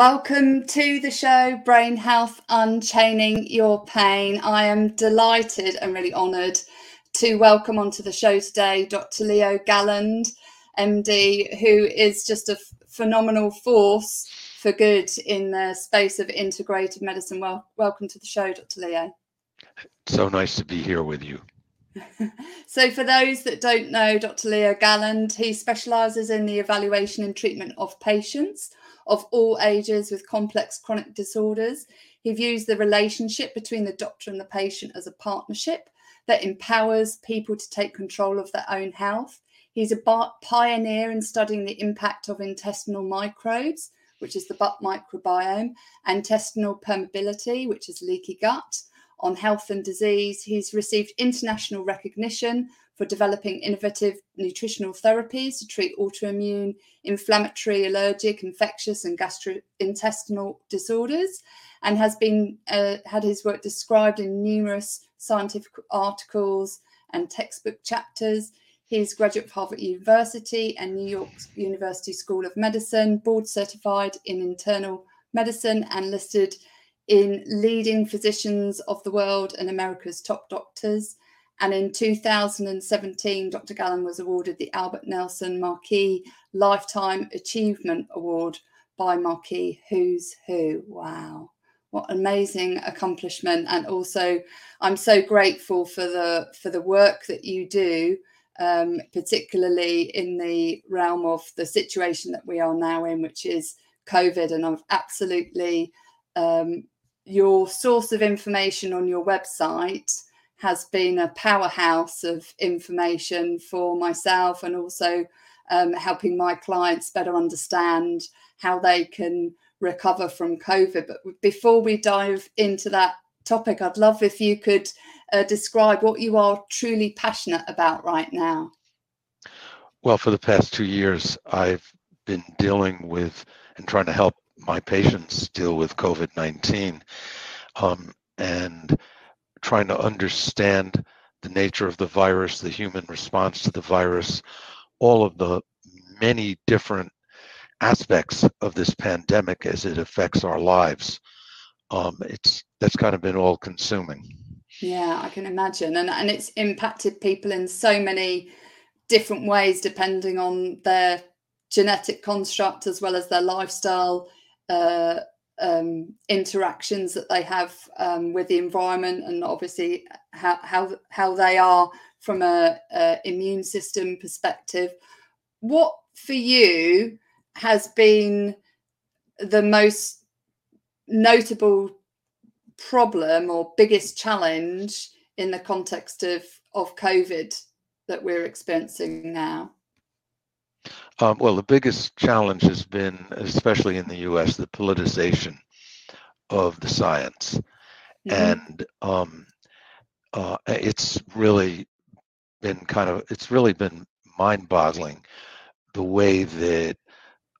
Welcome to the show, Brain Health Unchaining Your Pain. I am delighted and really honoured to welcome onto the show today Dr. Leo Galland, MD, who is just a f- phenomenal force for good in the space of integrated medicine. Well, welcome to the show, Dr. Leo. So nice to be here with you. so, for those that don't know Dr. Leo Galland, he specialises in the evaluation and treatment of patients of all ages with complex chronic disorders. He views the relationship between the doctor and the patient as a partnership that empowers people to take control of their own health. He's a pioneer in studying the impact of intestinal microbes, which is the gut microbiome, and intestinal permeability, which is leaky gut, on health and disease. He's received international recognition for developing innovative nutritional therapies to treat autoimmune, inflammatory, allergic, infectious, and gastrointestinal disorders, and has been uh, had his work described in numerous scientific articles and textbook chapters. He's graduate of Harvard University and New York University School of Medicine, board certified in internal medicine, and listed in leading physicians of the world and America's top doctors. And in 2017, Dr. Galland was awarded the Albert Nelson Marquis Lifetime Achievement Award by Marquis Who's Who. Wow. What amazing accomplishment. And also I'm so grateful for the for the work that you do, um, particularly in the realm of the situation that we are now in, which is COVID. And I've absolutely um, your source of information on your website has been a powerhouse of information for myself and also um, helping my clients better understand how they can recover from COVID. But before we dive into that topic, I'd love if you could uh, describe what you are truly passionate about right now. Well, for the past two years, I've been dealing with and trying to help my patients deal with COVID 19. Um, and trying to understand the nature of the virus, the human response to the virus, all of the many different aspects of this pandemic as it affects our lives. Um, it's that's kind of been all consuming. Yeah, I can imagine, and and it's impacted people in so many different ways depending on their genetic construct as well as their lifestyle uh, um, interactions that they have um, with the environment and obviously how how, how they are from a, a, immune system perspective. What for you has been the most notable problem or biggest challenge in the context of of covid that we're experiencing now um, well, the biggest challenge has been, especially in the U.S., the politicization of the science, mm-hmm. and um, uh, it's really been kind of it's really been mind-boggling the way that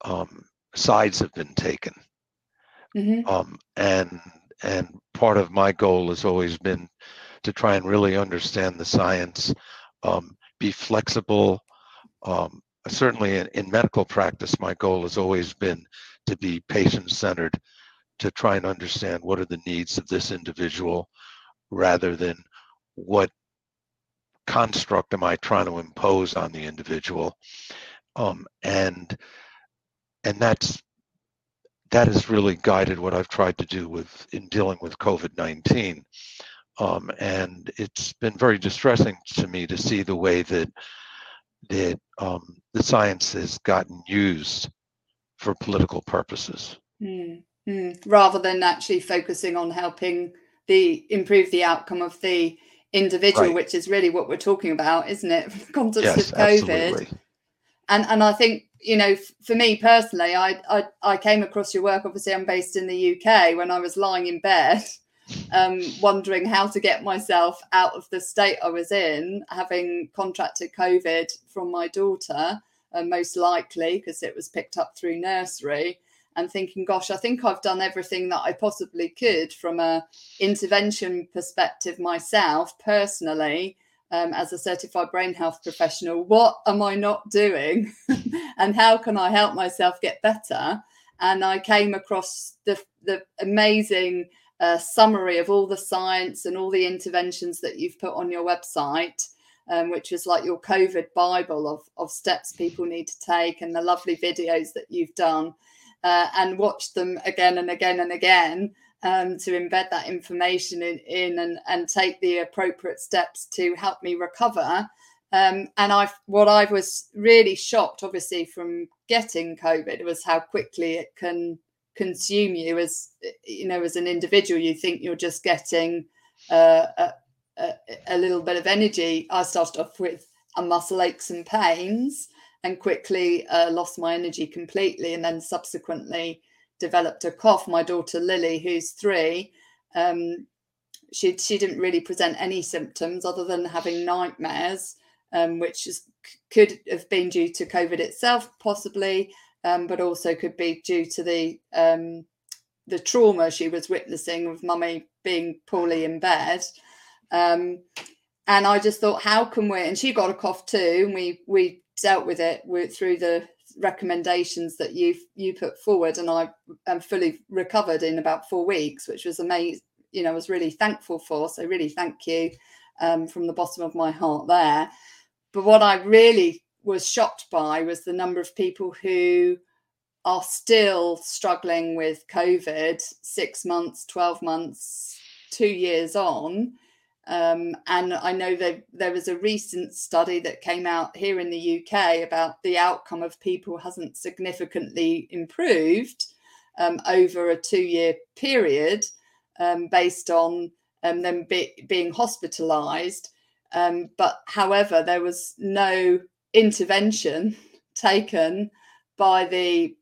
um, sides have been taken, mm-hmm. um, and and part of my goal has always been to try and really understand the science, um, be flexible, um, certainly in, in medical practice, my goal has always been to be patient centered, to try and understand what are the needs of this individual rather than what construct am I trying to impose on the individual. Um, and and that's that has really guided what I've tried to do with in dealing with COVID-19. Um, and it's been very distressing to me to see the way that that um, the science has gotten used for political purposes. Mm-hmm. Rather than actually focusing on helping the improve the outcome of the individual, right. which is really what we're talking about, isn't it? the context yes, of COVID. Absolutely. And and I think you know, for me personally, I, I I came across your work. Obviously, I'm based in the UK. When I was lying in bed, um, wondering how to get myself out of the state I was in, having contracted COVID from my daughter, uh, most likely because it was picked up through nursery, and thinking, "Gosh, I think I've done everything that I possibly could from a intervention perspective myself, personally." Um, as a certified brain health professional, what am I not doing, and how can I help myself get better? and I came across the the amazing uh, summary of all the science and all the interventions that you've put on your website. Um, which is like your COVID Bible of, of steps people need to take and the lovely videos that you've done, uh, and watched them again and again and again um, to embed that information in, in and, and take the appropriate steps to help me recover. Um, and I, what I was really shocked, obviously, from getting COVID was how quickly it can consume you as you know as an individual. You think you're just getting uh, a, a, a, little bit of energy. I started off with a muscle aches and pains, and quickly uh, lost my energy completely, and then subsequently developed a cough. My daughter Lily, who's three, um, she she didn't really present any symptoms other than having nightmares um, which is, could have been due to COVID itself, possibly, um, but also could be due to the um, the trauma she was witnessing with mummy being poorly in bed. Um, and I just thought, how can we? And she got a cough too, and we we dealt with it through the recommendations that you you put forward, and I am fully recovered in about four weeks, which was amazing. You know, I was really thankful for. So really, thank you um, from the bottom of my heart there. But what I really was shocked by was the number of people who are still struggling with COVID six months, 12 months, two years on. Um, and I know that there was a recent study that came out here in the UK about the outcome of people hasn't significantly improved um, over a two year period um, based on um, them be, being hospitalized. Um, but however, there was no intervention taken by the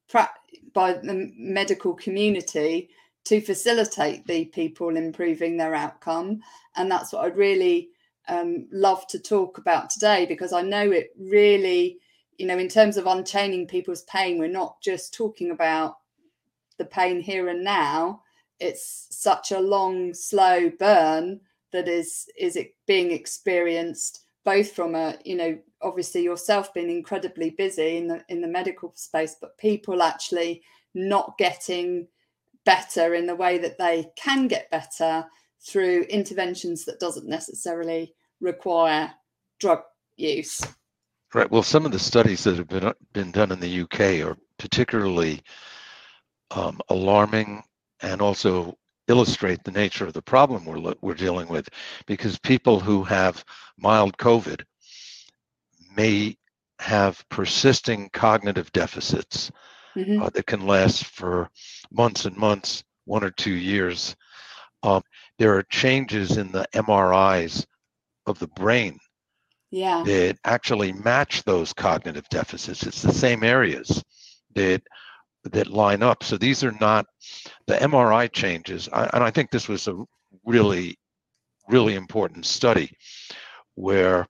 by the medical community to facilitate the people improving their outcome, and that's what I'd really um, love to talk about today because I know it really, you know, in terms of unchaining people's pain, we're not just talking about the pain here and now. It's such a long, slow burn that is is it being experienced both from a you know obviously yourself being incredibly busy in the in the medical space but people actually not getting better in the way that they can get better through interventions that doesn't necessarily require drug use. Right. Well some of the studies that have been been done in the UK are particularly um, alarming and also illustrate the nature of the problem we're, we're dealing with because people who have mild COVID may have persisting cognitive deficits mm-hmm. uh, that can last for months and months, one or two years. Um, there are changes in the MRIs of the brain yeah. that actually match those cognitive deficits. It's the same areas that that line up. So these are not the MRI changes. I, and I think this was a really, really important study where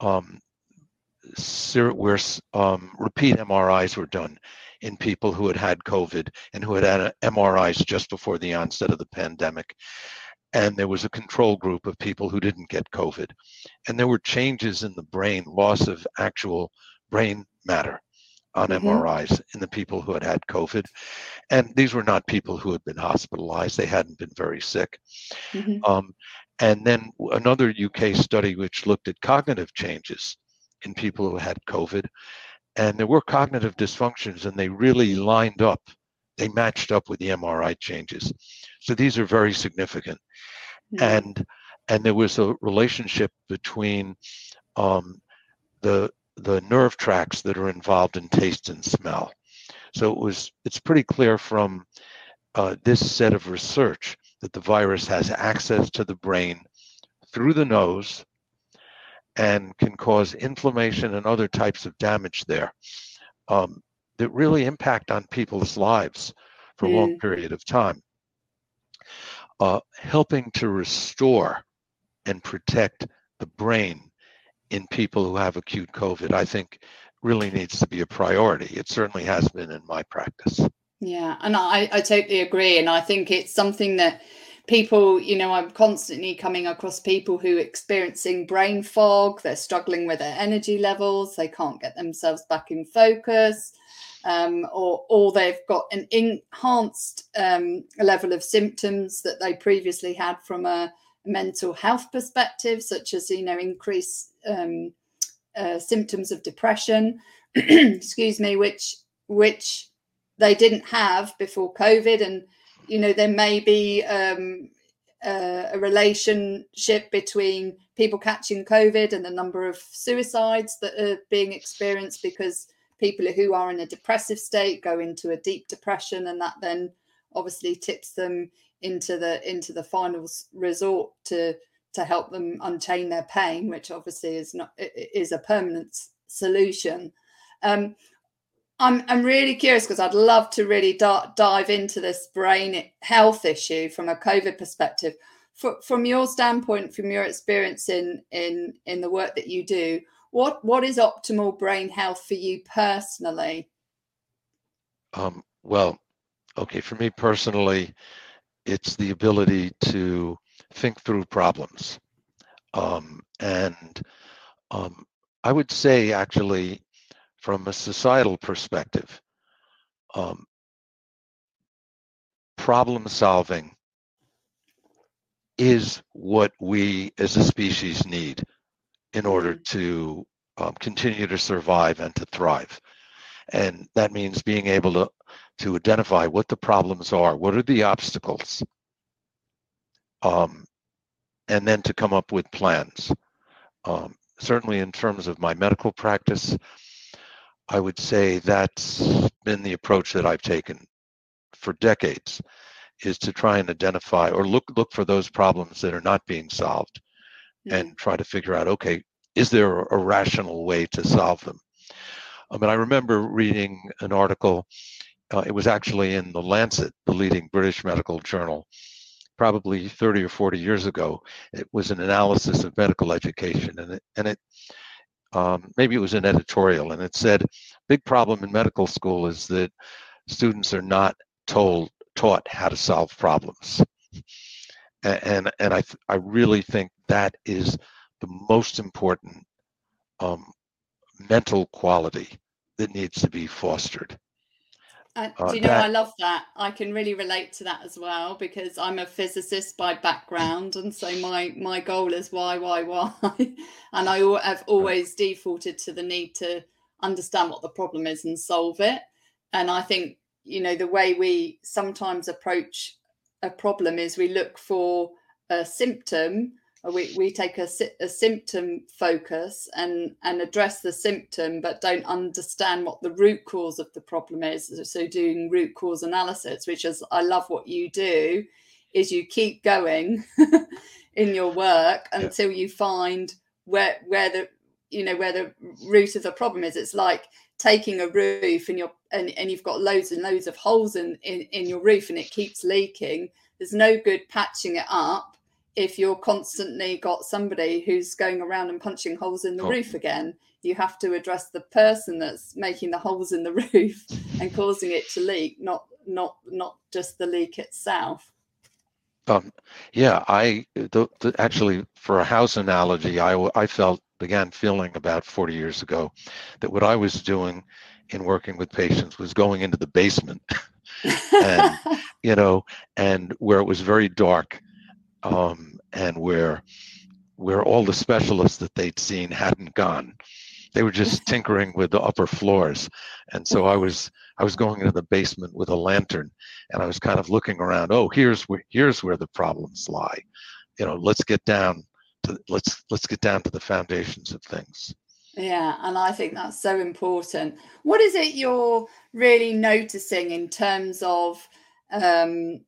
um, where um, repeat MRIs were done in people who had had COVID and who had had MRIs just before the onset of the pandemic. And there was a control group of people who didn't get COVID. And there were changes in the brain, loss of actual brain matter on mm-hmm. MRIs in the people who had had COVID. And these were not people who had been hospitalized, they hadn't been very sick. Mm-hmm. Um, and then another UK study which looked at cognitive changes in people who had COVID. And there were cognitive dysfunctions, and they really lined up. They matched up with the MRI changes. So these are very significant. Mm-hmm. And and there was a relationship between um, the the nerve tracts that are involved in taste and smell. So it was it's pretty clear from uh, this set of research that the virus has access to the brain through the nose and can cause inflammation and other types of damage there um, that really impact on people's lives for mm. a long mm. period of time. Uh, helping to restore and protect the brain in people who have acute COVID, I think really needs to be a priority. It certainly has been in my practice. Yeah, and I, I totally agree. And I think it's something that people, you know, I'm constantly coming across people who are experiencing brain fog, they're struggling with their energy levels, they can't get themselves back in focus. um, or or they've got an enhanced um, level of symptoms that they previously had from a mental health perspective, such as you know increased um, uh, symptoms of depression, excuse me, which which they didn't have before COVID, and you know there may be um, uh, a relationship between people catching COVID and the number of suicides that are being experienced because people who are in a depressive state go into a deep depression, and that then obviously tips them into the into the final resort to to help them unchain their pain, which obviously is not is a permanent solution. Um, I'm I'm really curious because I'd love to really da- dive into this brain health issue from a COVID perspective. From your standpoint, from your experience in in in the work that you do, what what is optimal brain health for you personally? Um, well, okay, for me personally, it's the ability to think through problems, um, and um, I would say actually from a societal perspective, um, problem solving is what we as a species need in order mm-hmm. to um, continue to survive and to thrive. And that means being able to, to identify what the problems are, what are the obstacles, um, and then to come up with plans. Um, certainly, in terms of my medical practice, I would say that's been the approach that I've taken for decades is to try and identify or look look for those problems that are not being solved mm. and try to figure out okay is there a, rational way to solve them I mean I remember reading an article uh, it was actually in the Lancet the leading British medical journal probably 30 or 40 years ago it was an analysis of medical education and it and it um, maybe it was an editorial, and it said, "Big problem in medical school is that students are not told taught how to solve problems." And and, and I I really think that is the most important um, mental quality that needs to be fostered. Uh, do you know, that, I love that. I can really relate to that as well because I'm a physicist by background, and so my my goal is why, why, why, and I have always defaulted to the need to understand what the problem is and solve it. And I think you know the way we sometimes approach a problem is we look for a symptom Uh, we, we take a, a symptom focus and and address the symptom but don't understand what the root cause of the problem is. So doing root cause analysis which is i love what you do is you keep going in your work until yeah. you find where where the you know where the root of the problem is. It's like taking a roof and you're and, and you've got loads and loads of holes in, in in your roof and it keeps leaking. There's no good patching it up if you're constantly got somebody who's going around and punching holes in the oh. roof again you have to address the person that's making the holes in the roof and causing it to leak not not not just the leak itself um, yeah i the, the, actually for a house analogy i i felt began feeling about 40 years ago that what i was doing in working with patients was going into the basement and you know and where it was very dark um, and where where all the specialists that they'd seen hadn't gone. They were just tinkering with the upper floors, and so I was I was going into the basement with a lantern, and I was kind of looking around. Oh, here's where here's where the problems lie. You know, let's get down to let's let's get down to the foundations of things. Yeah, and I think that's so important. What is it you're really noticing in terms of um,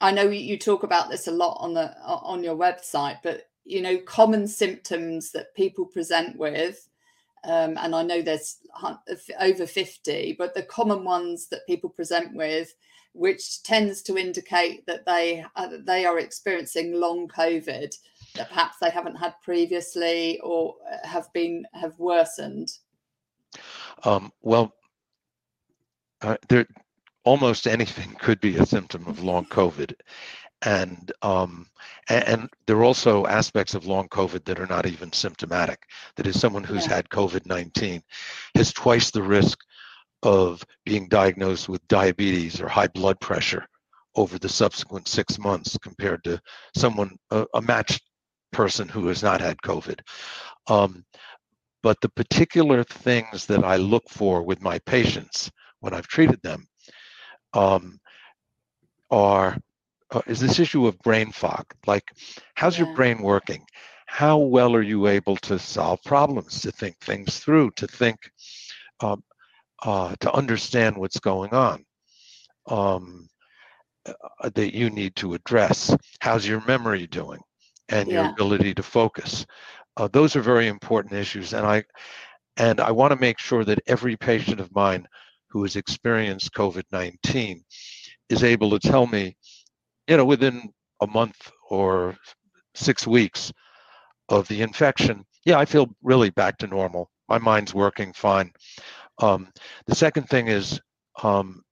I know you talk about this a lot on the on your website, but you know, common symptoms that people present with, um, and I know there's over fifty, but the common ones that people present with, which tends to indicate that they uh, they are experiencing long COVID that perhaps they haven't had previously or have been have worsened. Um, well, uh, there almost anything could be a symptom of long COVID. And, um, and, and there are also aspects of long COVID that are not even symptomatic. That is, someone who's yeah. had COVID 19 has twice the risk of being diagnosed with diabetes or high blood pressure over the subsequent six months compared to someone, a, a matched person who has not had COVID. Um, but the particular things that I look for with my patients when I've treated them um, are uh, is this issue of brain fog. Like, how's yeah. your brain working? How well are you able to solve problems, to think things through, to think, um, uh, to understand what's going on um, uh, that you need to address? How's your memory doing, and yeah. your ability to focus? Uh, those are very important issues, and I and I want to make sure that every patient of mine who has experienced COVID-19 is able to tell me, you know, within a month or six weeks of the infection, yeah, I feel really back to normal. My mind's working fine. Um, the second thing is um,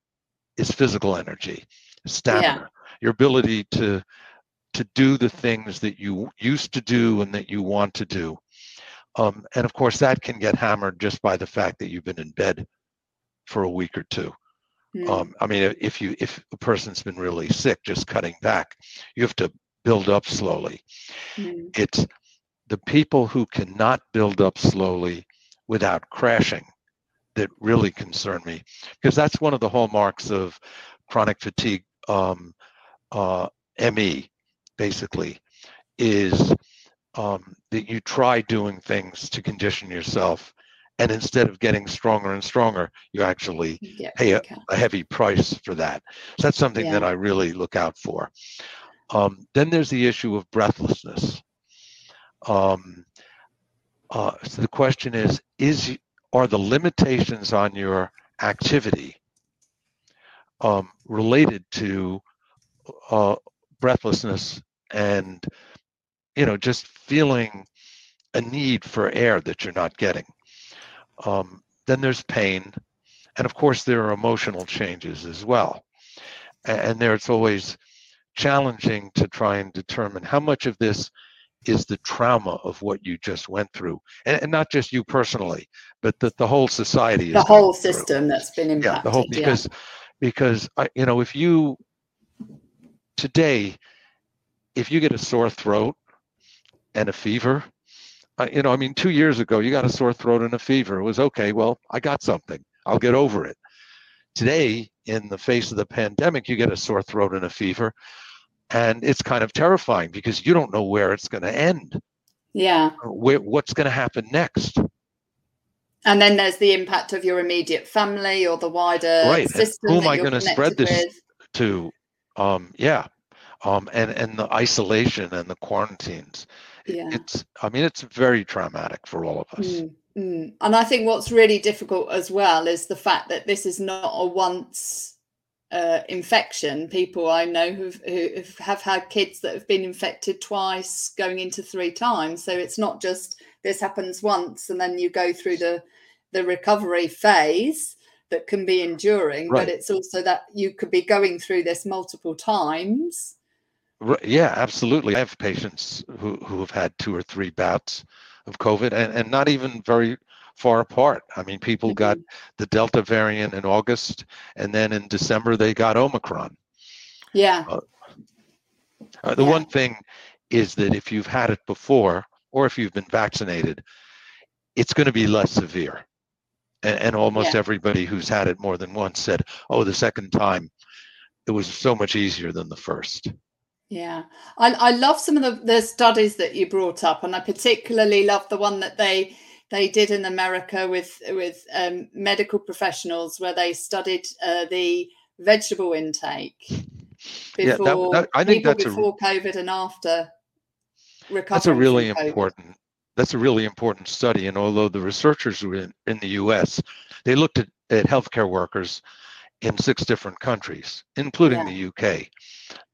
is physical energy, stamina, yeah. your ability to to do the things that you used to do and that you want to do. Um, and of course, that can get hammered just by the fact that you've been in bed for a week or two. Mm. Um, I mean, if you if a person's been really sick, just cutting back, you have to build up slowly. Mm. It's the people who cannot build up slowly without crashing that really concern me, because that's one of the hallmarks of chronic fatigue um, uh, ME, basically, is um, that you try doing things to condition yourself and instead of getting stronger and stronger you actually yeah, pay a, a, heavy price for that. So that's something yeah. that i really look out for. Um, then there's the issue of breathlessness. Um, uh, so the question is is are the limitations on your activity um, related to uh, breathlessness and you know just feeling a need for air that you're not getting um, then there's pain. And of course, there are emotional changes as well. And there it's always challenging to try and determine how much of this is the trauma of what you just went through. And, and not just you personally, but that the whole society the whole system through. that's been impacted. Yeah, the whole because yeah. because I, you know, if you today, if you get a sore throat and a fever, you know, I mean, two years ago, you got a sore throat and a fever. It was okay. Well, I got something. I'll get over it. Today, in the face of the pandemic, you get a sore throat and a fever, and it's kind of terrifying because you don't know where it's going to end. Yeah. Where, what's going to happen next? And then there's the impact of your immediate family or the wider right. system. Who am I going to spread this with? to? Um, yeah. Um, and and the isolation and the quarantines yeah. it's i mean it's very traumatic for all of us mm, mm. and i think what's really difficult as well is the fact that this is not a once uh, infection people i know who've, who have had kids that have been infected twice going into three times so it's not just this happens once and then you go through the the recovery phase that can be enduring right. but it's also that you could be going through this multiple times yeah, absolutely. I have patients who, who have had two or three bouts of COVID and, and not even very far apart. I mean, people mm-hmm. got the Delta variant in August, and then in December they got Omicron. Yeah. Uh, uh, the yeah. one thing is that if you've had it before, or if you've been vaccinated, it's going to be less severe. And, and almost yeah. everybody who's had it more than once said, oh, the second time, it was so much easier than the first. Yeah, I, I love some of the, the studies that you brought up, and I particularly love the one that they they did in America with with um, medical professionals, where they studied uh, the vegetable intake before yeah, that, that, I think that's before a, COVID and after recovery. That's a really important. That's a really important study, and although the researchers were in, in the U.S., they looked at, at healthcare workers in six different countries, including yeah. the UK.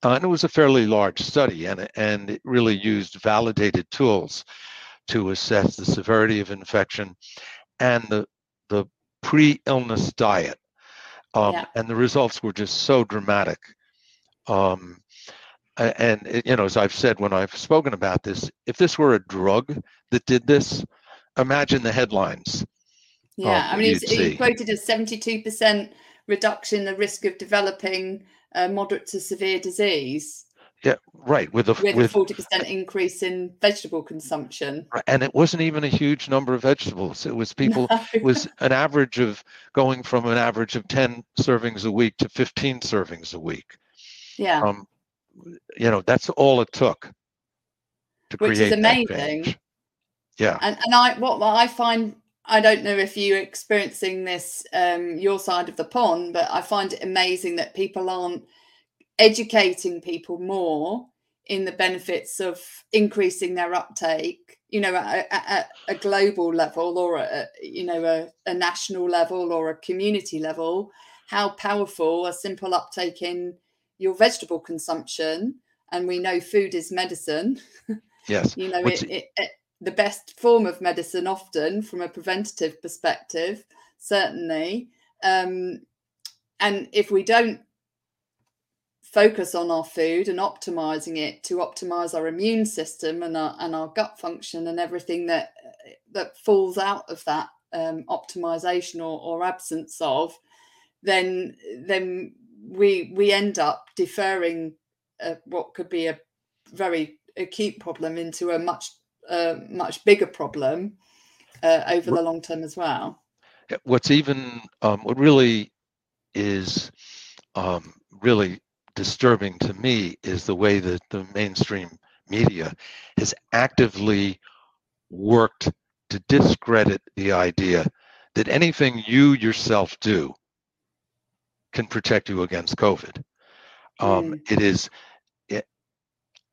Uh, and it was a fairly large study, and, and it really used validated tools to assess the severity of infection and the, the pre illness diet. Um, yeah. And the results were just so dramatic. Um, and, you know, as I've said when I've spoken about this, if this were a drug that did this, imagine the headlines Yeah, um, I mean, he quoted as 72% reduction in the risk of developing uh, moderate to severe disease. Yeah, right. With a with, with a forty percent increase in vegetable consumption, and it wasn't even a huge number of vegetables. It was people. No. It was an average of going from an average of ten servings a week to fifteen servings a week. Yeah. Um, you know, that's all it took to Which create is amazing. Yeah. And and I what I find I don't know if you're experiencing this um, your side of the pond, but I find it amazing that people aren't educating people more in the benefits of increasing their uptake you know at, at a global level or a, you know a, a, national level or a community level how powerful a simple uptake in your vegetable consumption. And we know food is medicine. Yes you know it, it, it, the best form of medicine often from a preventative perspective certainly. Um, and if we don't focus on our food and optimizing it to optimize our immune system and our, and our gut function and everything that that falls out of that um, optimization or, or absence of then then we we end up deferring uh, what could be a very acute problem into a much uh, much bigger problem uh, over the long term as well what's even um, what really is um, really disturbing to me is the way that the mainstream media has actively worked to discredit the idea that anything you yourself do can protect you against COVID. Um, mm. It is it,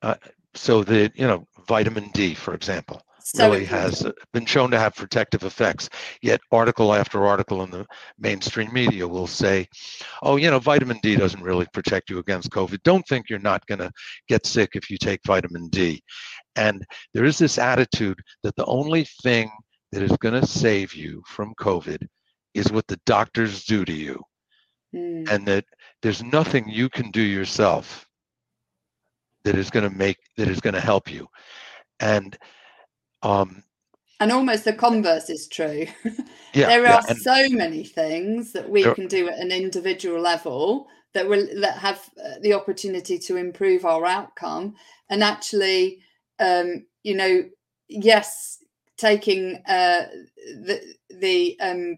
uh, so that you know vitamin D, for example, so really has been shown to have protective effects. Yet, article after article in the mainstream media will say, oh, you know, vitamin D doesn't really protect you against COVID. Don't think you're not going to get sick if you take vitamin D. And there is this attitude that the only thing that is going to save you from COVID is what the doctors do to you. Mm. And that there's nothing you can do yourself that is going to make that is going to help you. And um, and almost the converse is true. Yeah, there are yeah, so many things that we can do at an individual level that will that have uh, the opportunity to improve our outcome. And actually, um, you know, yes, taking uh, the the um,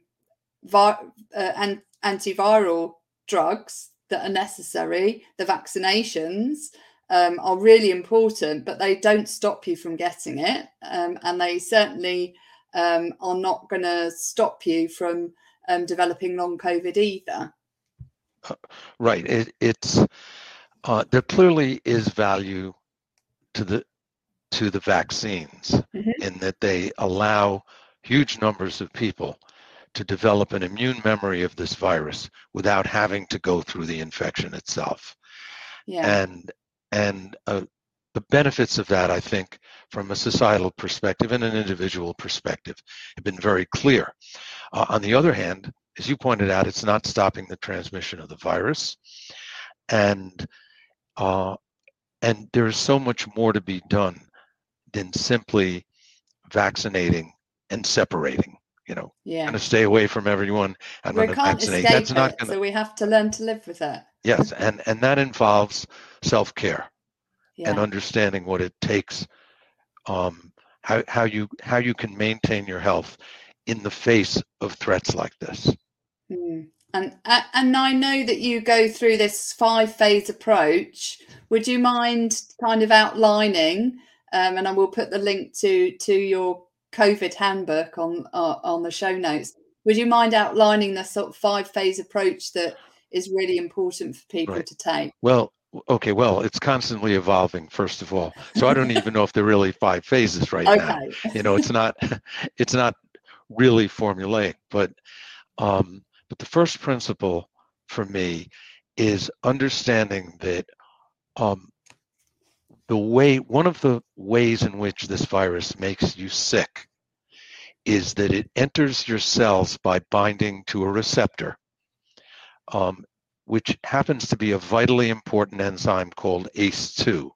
vi- uh, antiviral drugs that are necessary, the vaccinations, um, are really important, but they don't stop you from getting it. Um, and they certainly um, are not going to stop you from um, developing long COVID either. Right. It, it's uh, there clearly is value to the to the vaccines mm-hmm. in that they allow huge numbers of people to develop an immune memory of this virus without having to go through the infection itself. Yeah. And and uh, the benefits of that, I think, from a societal perspective and an individual perspective, have been very clear. Uh, on the other hand, as you pointed out, it's not stopping the transmission of the virus, and uh, and there is so much more to be done than simply vaccinating and separating. You know, yeah. going to stay away from everyone. I'm going to vaccinate. That's not going to. So we have to learn to live with it. Yes, and and that involves self care yeah. and understanding what it takes, um, how how you how you can maintain your health in the face of threats like this. Mm. And and I know that you go through this five phase approach. Would you mind kind of outlining? Um, and I will put the link to to your COVID handbook on uh, on the show notes. Would you mind outlining the sort of five phase approach that is really important for people right. to take? Well, okay, well, it's constantly evolving, first of all. So I don't even know if there are really five phases right okay. now. You know, it's not it's not really formulaic, but um, but the first principle for me is understanding that um, the way one of the ways in which this virus makes you sick is that it enters your cells by binding to a receptor um, which happens to be a vitally important enzyme called ACE2.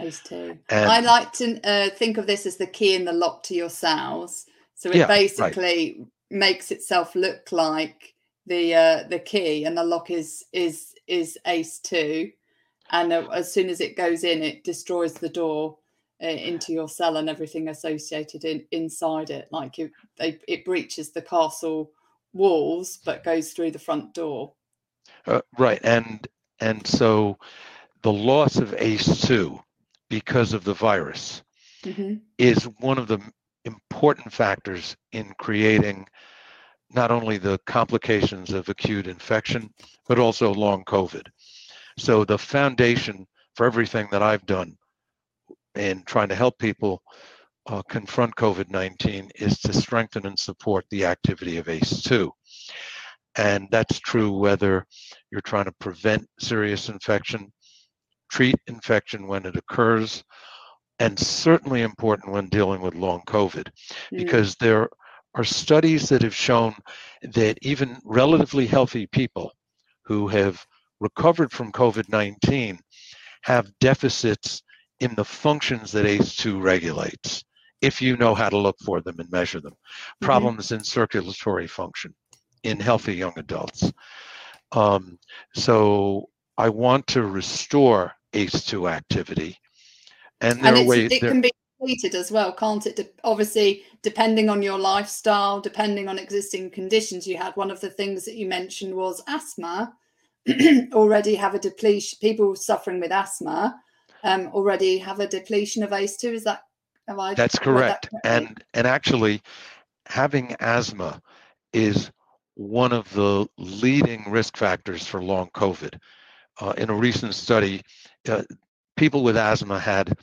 ACE2. And I like to uh, think of this as the key in the lock to your cells. So it yeah, basically makes itself look like the uh, the key, and the lock is is is ace two, and uh, as soon as it goes in, it destroys the door uh, into your cell and everything associated in, inside it. Like it, they, it breaches the castle walls, but goes through the front door. Uh, right, and and so the loss of ACE2 because of the virus mm-hmm. is one of the important factors in creating not only the complications of acute infection, but also long COVID. So the foundation for everything that I've done in trying to help people uh, confront COVID 19 is to strengthen and support the activity of ACE2. And that's true whether you're trying to prevent serious infection, treat infection when it occurs, and certainly important when dealing with long COVID, mm. because there are studies that have shown that even relatively healthy people who have recovered from COVID 19 have deficits in the functions that ACE2 regulates, if you know how to look for them and measure them. Mm-hmm. Problems in circulatory function in healthy young adults. Um, so I want to restore ACE2 activity. And, there and are ways, it there, can be treated as well, can't it? De- obviously, depending on your lifestyle, depending on existing conditions you had. One of the things that you mentioned was asthma. already have a depletion. People suffering with asthma um, already have a depletion of ACE2. Is that have I That's correct. That and and actually, having asthma is one of the leading risk factors for long COVID. Uh, in a recent study, uh, people with asthma had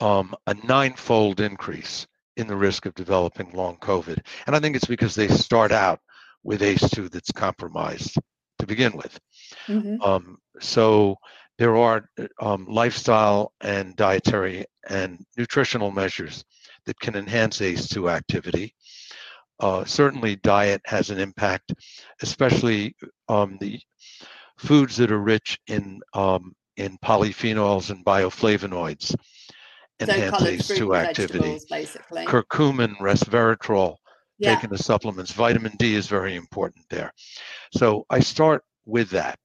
um, a ninefold increase in the risk of developing long COVID. And I think it's because they start out with ACE2 that's compromised to begin with. Mm-hmm. Um, so there are um, lifestyle and dietary and nutritional measures that can enhance ACE2 activity. Uh, certainly, diet has an impact, especially um, the foods that are rich in um, in polyphenols and bioflavonoids enhance so ACE2 activity. Basically. Curcumin, resveratrol, yeah. taking the supplements. Vitamin D is very important there. So I start with that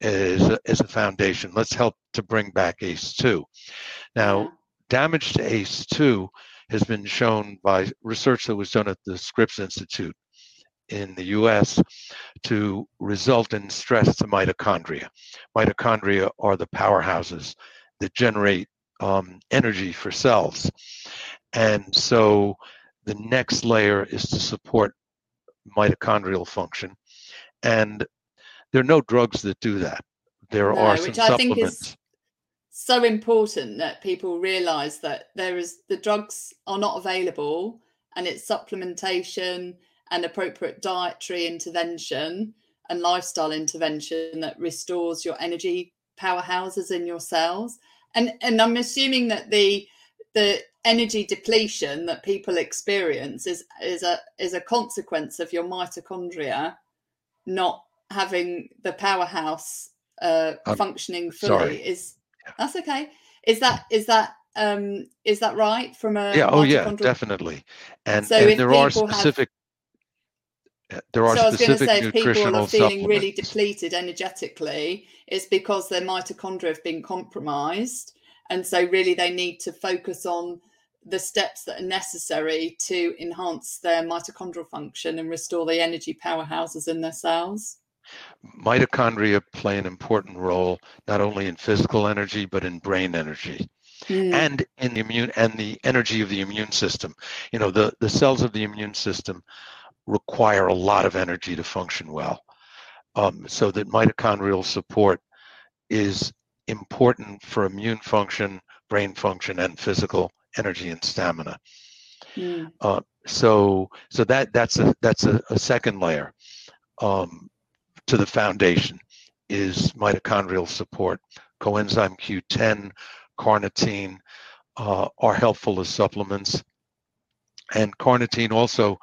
as a, as a foundation. Let's help to bring back ACE2. Now, yeah. damage to ACE2 has been shown by research that was done at the Scripps Institute in the US to result in stress to mitochondria. Mitochondria are the powerhouses that generate um, energy for cells. And so the next layer is to support mitochondrial function. And there are no drugs that do that. There no, are some which I supplements. So important that people realize that there is the drugs are not available and it's supplementation and appropriate dietary intervention and lifestyle intervention that restores your energy powerhouses in your cells and and i'm assuming that the the energy depletion that people experience is is a is a consequence of your mitochondria not having the powerhouse uh, um, functioning fully sorry. is that's okay. Is that is that um is that right from a yeah oh yeah definitely. And, so and there are specific have, there are so I was going to say if people are feeling really depleted energetically it's because their mitochondria have been compromised. And so really they need to focus on the steps that are necessary to enhance their mitochondrial function and restore the energy powerhouses in their cells mitochondria play an important role not only in physical energy but in brain energy mm. and in the immune and the energy of the immune system you know the the cells of the immune system require a lot of energy to function well um, so that mitochondrial support is important for immune function brain function and physical energy and stamina mm. uh, so so that that's a that's a, a second layer um, to the foundation is mitochondrial support. Coenzyme Q10, carnitine uh, are helpful as supplements. And carnitine also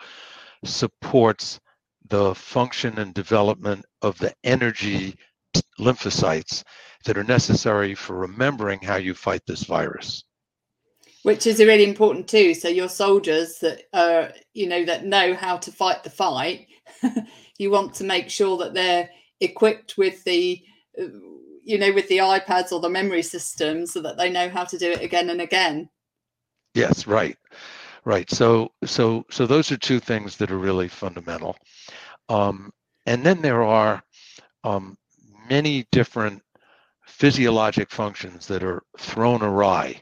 supports the function and development of the energy lymphocytes that are necessary for remembering how you fight this virus. which is really important too. So your soldiers that are, you know, that know how to fight the fight, you want to make sure that they're equipped with the, uh, you know, with the iPads or the memory system so that they know how to do it again and again. Yes, right, right. So, so, so those are two things that are really fundamental. Um, and then there are um, many different physiologic functions that are thrown awry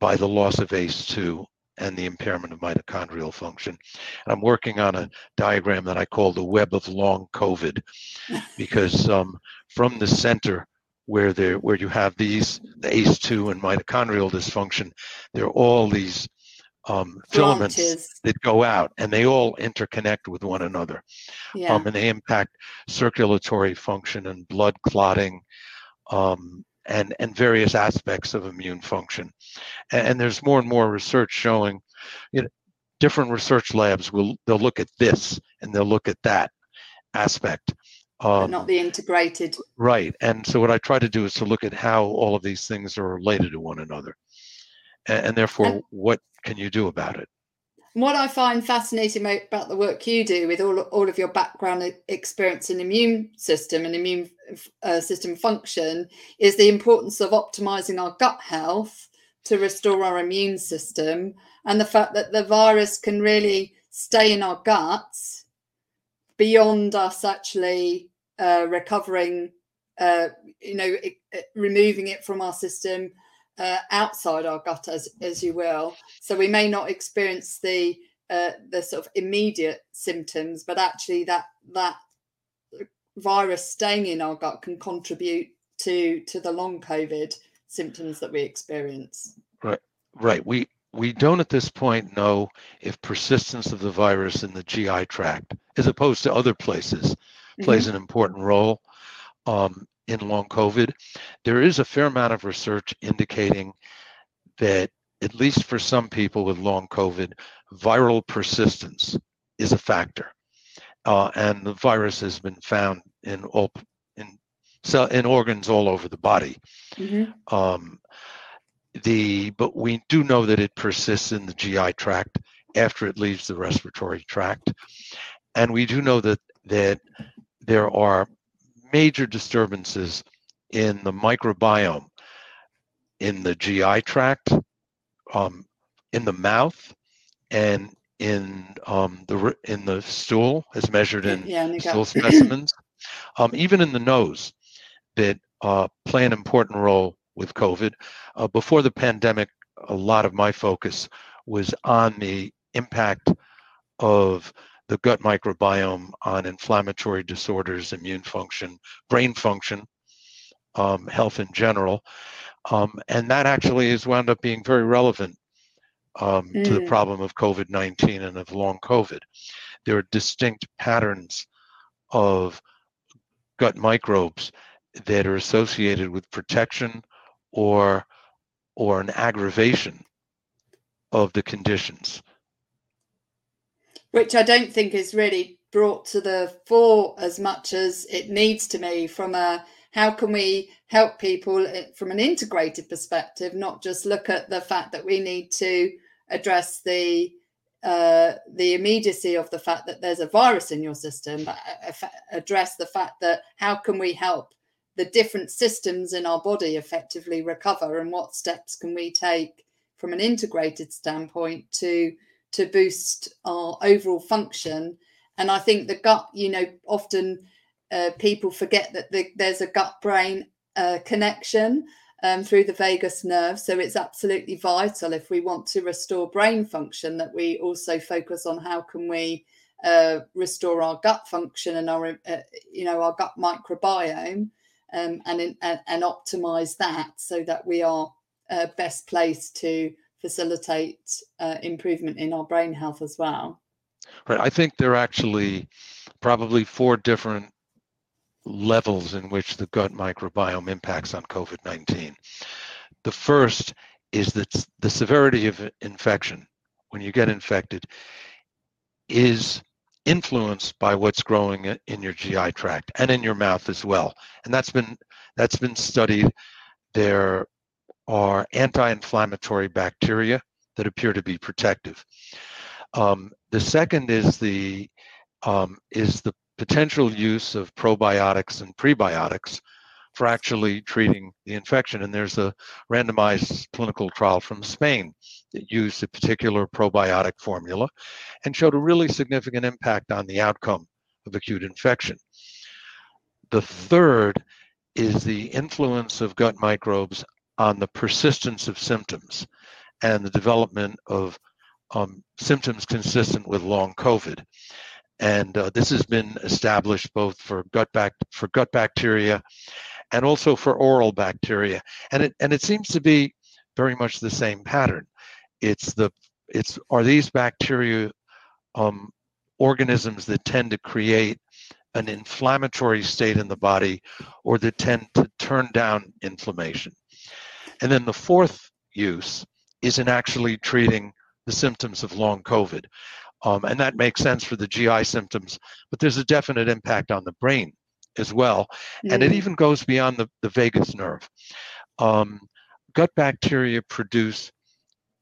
by the loss of ACE2 and the impairment of mitochondrial function. And I'm working on a diagram that I call the web of long COVID, because um, from the center where there where you have these the ACE2 and mitochondrial dysfunction, there are all these um, filaments that go out, and they all interconnect with one another, yeah. um, and they impact circulatory function and blood clotting, um, and, and various aspects of immune function. And, and, there's more and more research showing, you know, different research labs will they'll look at this and they'll look at that aspect. Um, not the integrated. Right. And so what I try to do is to look at how all of these things are related to one another. And, and therefore, and, what can you do about it? What I find fascinating about the work you do with all, all of your background experience in immune system and immune uh, system function is the importance of optimizing our gut health to restore our immune system and the fact that the virus can really stay in our guts beyond us actually uh, recovering uh, you know it, it, removing it from our system uh, outside our gut, as as you will. So we may not experience the uh, the sort of immediate symptoms, but actually that that virus staying in our gut can contribute to to the long COVID symptoms that we experience. Right, right. We we don't at this point know if persistence of the virus in the GI tract, as opposed to other places, plays mm-hmm. an important role. Um, in long COVID. There is a fair amount of research indicating that, at least for some people with long COVID, viral persistence is a factor. Uh, and the virus has been found in all in cell in organs all over the body. Mm-hmm. Um, the but we do know that it persists in the GI tract after it leaves the respiratory tract, and we do know that that there are major disturbances in the microbiome in the GI tract, um, in the mouth, and in um, the in the stool, as measured in yeah, stool specimens, um, even in the nose, that uh, play an important role with COVID. Uh, before the pandemic, a lot of my focus was on the impact of the gut microbiome on inflammatory disorders, immune function, brain function, um, health in general. Um, and that actually has wound up being very relevant um, mm. to the mm. problem of COVID 19 and of long COVID. There are distinct patterns of gut microbes that are associated with protection or or an aggravation of the conditions which I don't think is really brought to the fore as much as it needs to be from a how can we help people eh, from an integrated perspective, not just look at the fact that we need to address the uh, the immediacy of the fact that there's a virus in your system, but address the fact that how can we help the different systems in our body effectively recover, and what steps can we take from an integrated standpoint to to boost our overall function. And I think the gut, you know, often uh, people forget that the, there's a gut brain uh, connection um, through the vagus nerve. So it's absolutely vital if we want to restore brain function that we also focus on how can we uh, restore our gut function and our, uh, you know, our gut microbiome um, and, in, and, and optimize that so that we are uh, best placed to facilitate uh, improvement in our brain health as well. Right. I think there are actually probably four different levels in which the gut microbiome impacts on COVID 19. The first is that the severity of infection when you get infected is influenced by what's growing in your GI tract and in your mouth as well. And that's been that's been studied. There are anti-inflammatory bacteria that appear to be protective. Um, the second is the um, is the potential use of probiotics and prebiotics for actually treating the infection. And there's a randomized clinical trial from Spain that used a particular probiotic formula and showed a really significant impact on the outcome of acute infection. The third is the influence of gut microbes on the persistence of symptoms and the development of um, symptoms consistent with long COVID. And uh, this has been established both for gut for gut bacteria and also for oral bacteria. And it and it seems to be very much the same pattern. It's the it's are these bacteria um, organisms that tend to create an inflammatory state in the body or that tend to turn down inflammation. And then the fourth use is in actually treating the symptoms of long COVID. Um, and that makes sense for the GI symptoms, but there's a definite impact on the brain as well. Mm. And it mm. even goes beyond the, the vagus nerve. Um, gut bacteria produce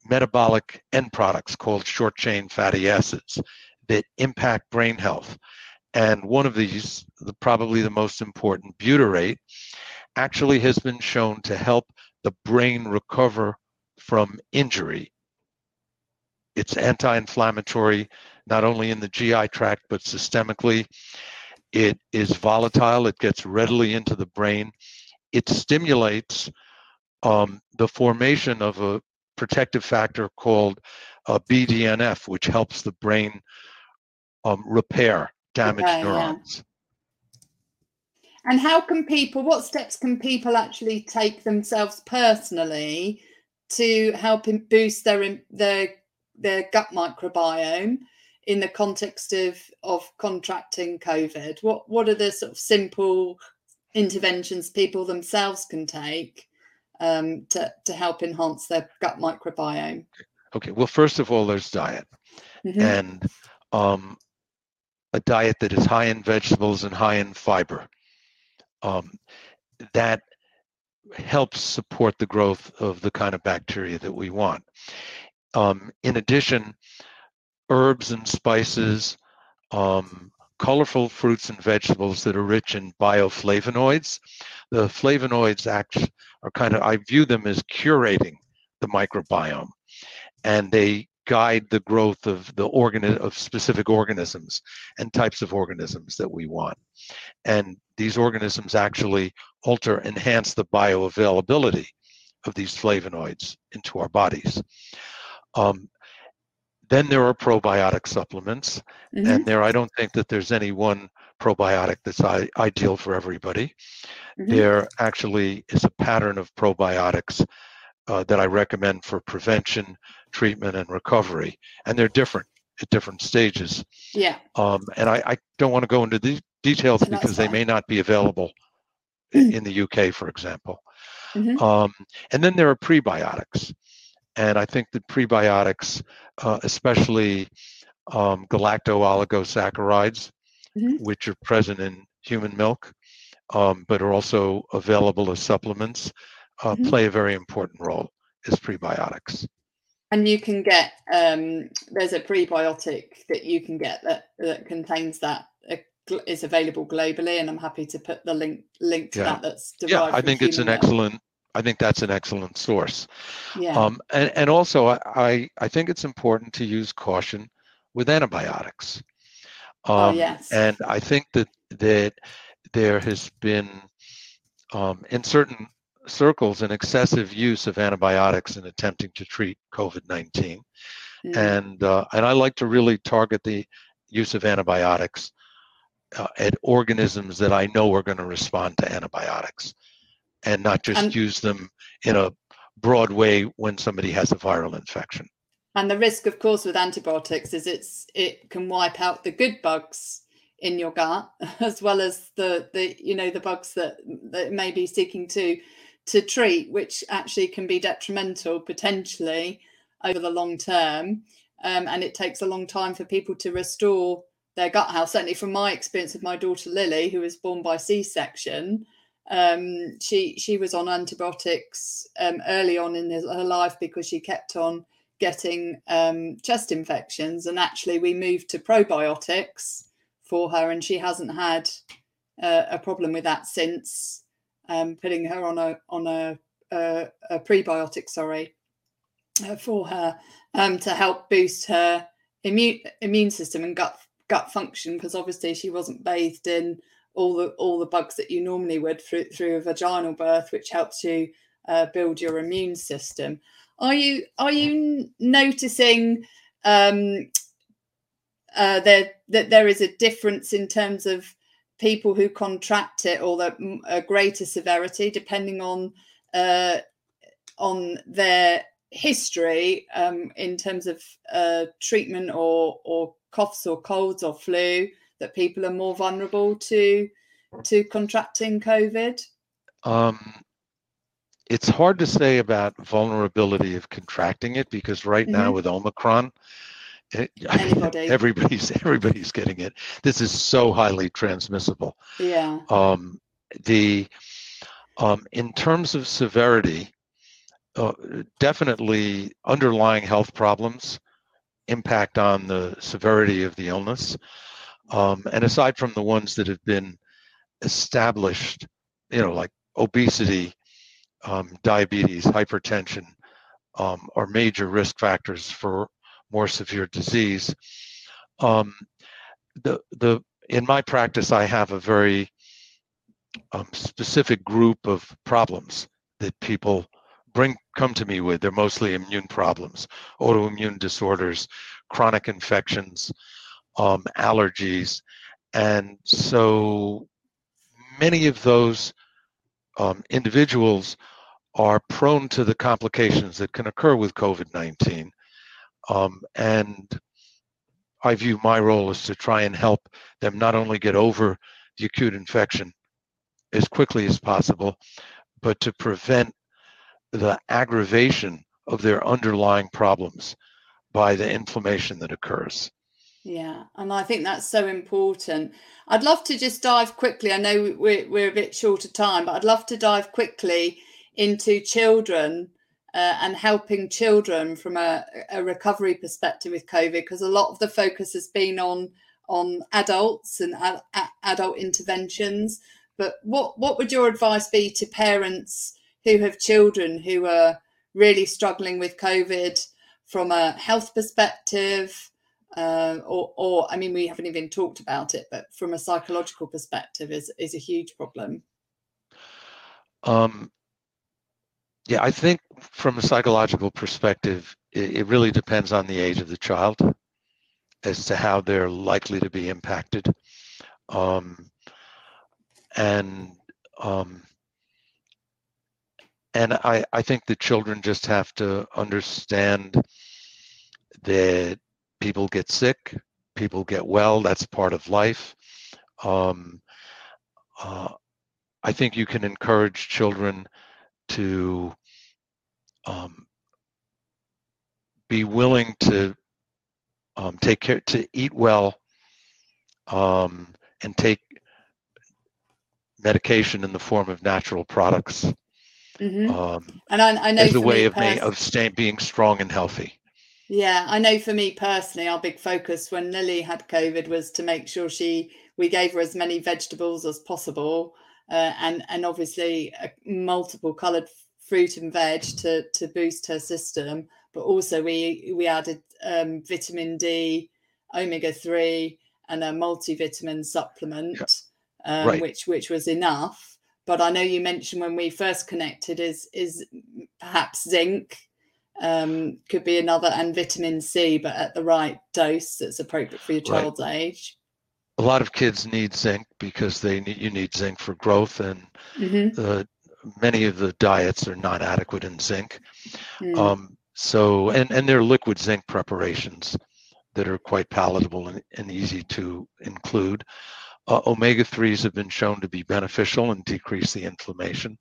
metabolic end products called short chain fatty acids that impact brain health. And one of these, the, probably the most important, butyrate, actually has been shown to help the brain recover from injury. It's anti inflammatory, not only in the GI tract, but systemically. It is volatile, it gets readily into the brain. It stimulates um, the formation of a protective factor called uh, BDNF, which helps the brain um, repair damaged okay, neurons. And how can people, what steps can people actually take themselves personally to help boost their, their, their gut microbiome? in the context of of contracting COVID? What what are the sort of simple interventions people themselves can take um, to to help enhance their gut microbiome? Okay. Well, first of all, there's diet, mm-hmm. and um, a diet that is high in vegetables and high in fiber. Um, that helps support the growth of the kind of bacteria that we want. Um, in addition, herbs and spices, um, colorful fruits and vegetables that are rich in bioflavonoids. The flavonoids act are kind of, I view them as curating the microbiome and they guide the growth of the organ of specific organisms and types of organisms that we want. And these organisms actually alter, enhance the bioavailability of these flavonoids into our bodies. Um, then there are probiotic supplements, mm-hmm. and there I don't think that there's any one probiotic that's I- ideal for everybody. Mm-hmm. There actually is a pattern of probiotics uh, that I recommend for prevention, treatment, and recovery, and they're different at different stages. Yeah. Um, and I, I, don't want to go into the details so because they may not be available in the UK, for example. Mm-hmm. Um, and then there are prebiotics. And I think that prebiotics, uh, especially um, galacto-oligosaccharides, mm-hmm. which are present in human milk, um, but are also available as supplements, uh, mm-hmm. play a very important role as prebiotics. And you can get um, there's a prebiotic that you can get that that contains that uh, is available globally, and I'm happy to put the link link to yeah. that. That's yeah, I think it's an milk. excellent I think that's an excellent source. Yeah. Um, and, and also, I, I think it's important to use caution with antibiotics. Oh, um, oh, yes. And I think that, that there has been, um, in certain circles, an excessive use of antibiotics in attempting to treat COVID 19. Mm. And, uh, and I like to really target the use of antibiotics uh, at organisms that I know are going to respond to antibiotics and not just and, use them in a broad way when somebody has a viral infection. And the risk, of course, with antibiotics is it's it can wipe out the good bugs in your gut as well as the the you know the bugs that that may be seeking to to treat, which actually can be detrimental potentially over the long term. Um, and it takes a long time for people to restore their gut health. Certainly, from my experience with my daughter Lily, who was born by C-section, um, she she was on antibiotics um, early on in her life because she kept on getting um, chest infections, and actually we moved to probiotics for her, and she hasn't had uh, a problem with that since. Um, putting her on a on a, a, a prebiotic, sorry, uh, for her um, to help boost her immune immune system and gut gut function, because obviously she wasn't bathed in all the all the bugs that you normally would through through a vaginal birth, which helps you uh, build your immune system. Are you are you noticing um, uh, that that there is a difference in terms of people who contract it or the a greater severity depending on uh, on their history um, in terms of uh, treatment or or coughs or colds or flu that people are more vulnerable to to contracting COVID? Um, it's hard to say about vulnerability of contracting it because right mm-hmm. now with Omicron, it, everybody's everybody's getting it. This is so highly transmissible. Yeah. Um, the um, in terms of severity, uh, definitely underlying health problems impact on the severity of the illness. Um, and aside from the ones that have been established, you know, like obesity, um, diabetes, hypertension, um, are major risk factors for more severe disease. Um, the the in my practice, I have a very um, specific group of problems that people bring come to me with. They're mostly immune problems, autoimmune disorders, chronic infections, um, allergies, and so many of those um, individuals are prone to the complications that can occur with COVID 19. Um, and I view my role as to try and help them not only get over the acute infection as quickly as possible, but to prevent the aggravation of their underlying problems by the inflammation that occurs. Yeah, and I think that's so important. I'd love to just dive quickly. I know we're, we're a bit short of time, but I'd love to dive quickly into children uh, and helping children from a, a recovery perspective with COVID, because a lot of the focus has been on on adults and ad, adult interventions. But what what would your advice be to parents who have children who are really struggling with COVID from a health perspective? Uh, or, or I mean, we haven't even talked about it, but from a psychological perspective, is is a huge problem. Um, yeah, I think from a psychological perspective, it, it, really depends on the age of the child as to how they're likely to be impacted. Um, and um, and I, I think the children just have to understand that people get sick, people get well, that's part of life. Um, uh, I think you can encourage children to um, be willing to um, take care to eat well um, and take medication in the form of natural products mm-hmm. Um, and I, I, know as a way of, pers- of staying being strong and healthy yeah i know for me personally our big focus when lily had covid was to make sure she we gave her as many vegetables as possible uh, and and obviously uh, multiple coloured fruit and veg to to boost her system. But also we we added um, vitamin D, omega three, and a multivitamin supplement, um, right. which which was enough. But I know you mentioned when we first connected is is perhaps zinc um, could be another and vitamin C, but at the right dose that's appropriate for your child's right. age a lot of kids need zinc because they need you need zinc for growth and mm-hmm. the many of the diets are not adequate in zinc mm. um, so and and they're liquid zinc preparations that are quite palatable and, and easy to include uh, omega-3s have been shown to be beneficial and decrease the inflammation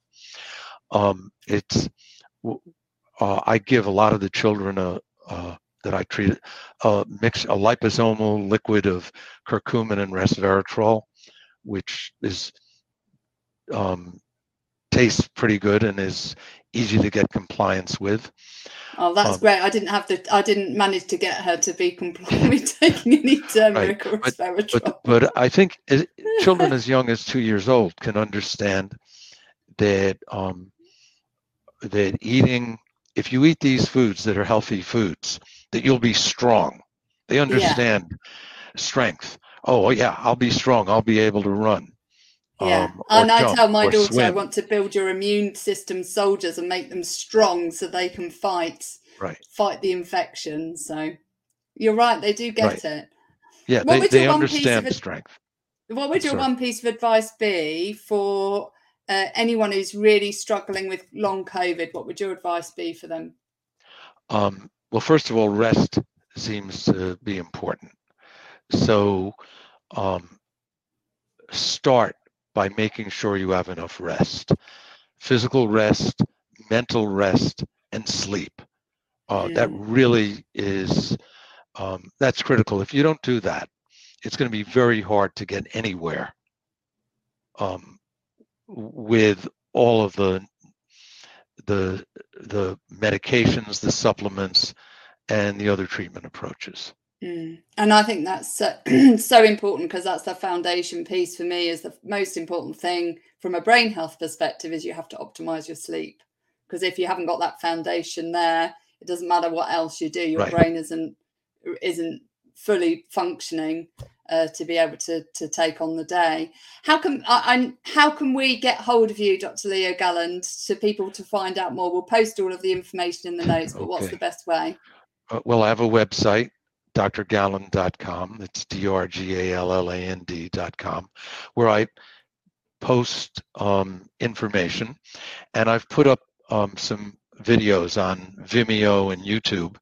um, it's uh, i give a lot of the children a, a that I treated, a mix a liposomal liquid of curcumin and resveratrol, which is um, tastes pretty good and is easy to get compliance with. Oh, that's um, great. I didn't have the, I didn't manage to get her to be compliant with taking any turmeric right. or but, but, but, I think children as young as two years old can understand that um, that eating, if you eat these foods that are healthy foods, that you'll be strong. They understand yeah. strength. Oh yeah, I'll be strong. I'll be able to run. Yeah, um, and I tell my daughter swim. I want to build your immune system soldiers and make them strong so they can fight right. fight the infection. So you're right, they do get right. it. Yeah, what they, they understand of, strength. What would your one piece of advice be for uh, anyone who's really struggling with long COVID? What would your advice be for them? Um, well, first of all, rest seems to be important. So um, start by making sure you have enough rest physical rest, mental rest, and sleep. Uh, That really is um, that's critical. If you don't do that, it's going to be very hard to get anywhere um, with all of the the the medications, the supplements, and the other treatment approaches. Mm. And I think that's so, so important because that's the foundation piece for me is the most important thing from a brain health perspective is you have to optimize your sleep because if you haven't got that foundation there it doesn't matter what else you do your right. brain isn't isn't fully functioning uh, to be able to to take on the day. How can I, how can we get hold of you dr leo galland to people to find out more? We'll post all of the information in the notes but okay. what's the best way? Uh, well i have a website drgalland.com. It's D-R-G-A-L-L-A-N-D.com, where I post um, information, and I've put up um, some videos on Vimeo and YouTube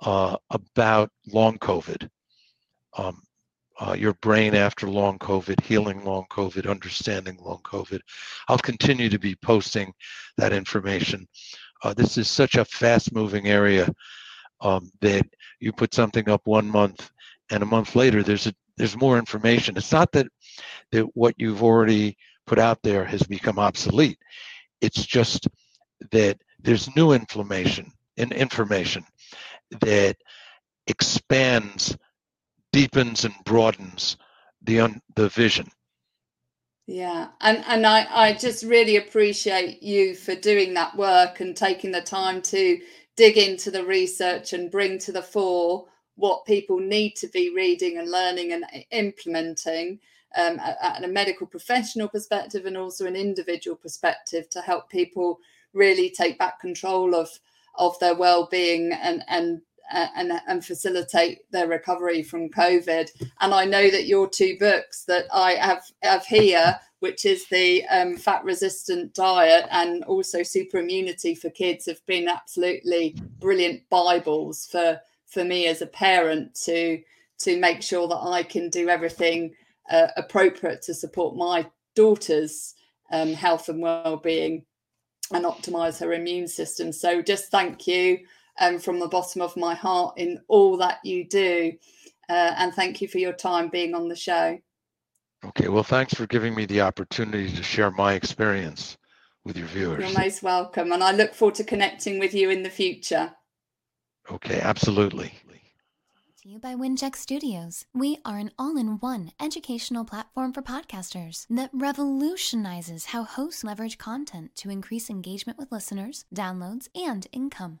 uh, about long COVID, um, uh, your brain after long COVID, healing long COVID, understanding long COVID. I'll continue to be posting that information. Uh, this is such a fast-moving area um, that you put something up one month and a month later there's a there's more information it's not that that what you've already put out there has become obsolete it's just that there's new inflammation and information that expands deepens and broadens the un, the vision. Yeah and and i i just really appreciate you for doing that work and taking the time to dig into the research and bring to the fore what people need to be reading and learning and implementing um, at, a medical professional perspective and also an individual perspective to help people really take back control of of their well-being and and and, and facilitate their recovery from COVID. And I know that your two books that I have have here which is the um, fat resistant diet and also super immunity for kids have been absolutely brilliant bibles for for me as a parent to to make sure that I can do everything uh, appropriate to support my daughter's um, health and well-being and optimize her immune system so just thank you um, from the bottom of my heart in all that you do uh, and thank you for your time being on the show Okay, well, thanks for giving me the opportunity to share my experience with your viewers. You're most welcome, and I look forward to connecting with you in the future. Okay, absolutely. To you by Winject Studios. We are an all in one educational platform for podcasters that revolutionizes how hosts leverage content to increase engagement with listeners, downloads, and income.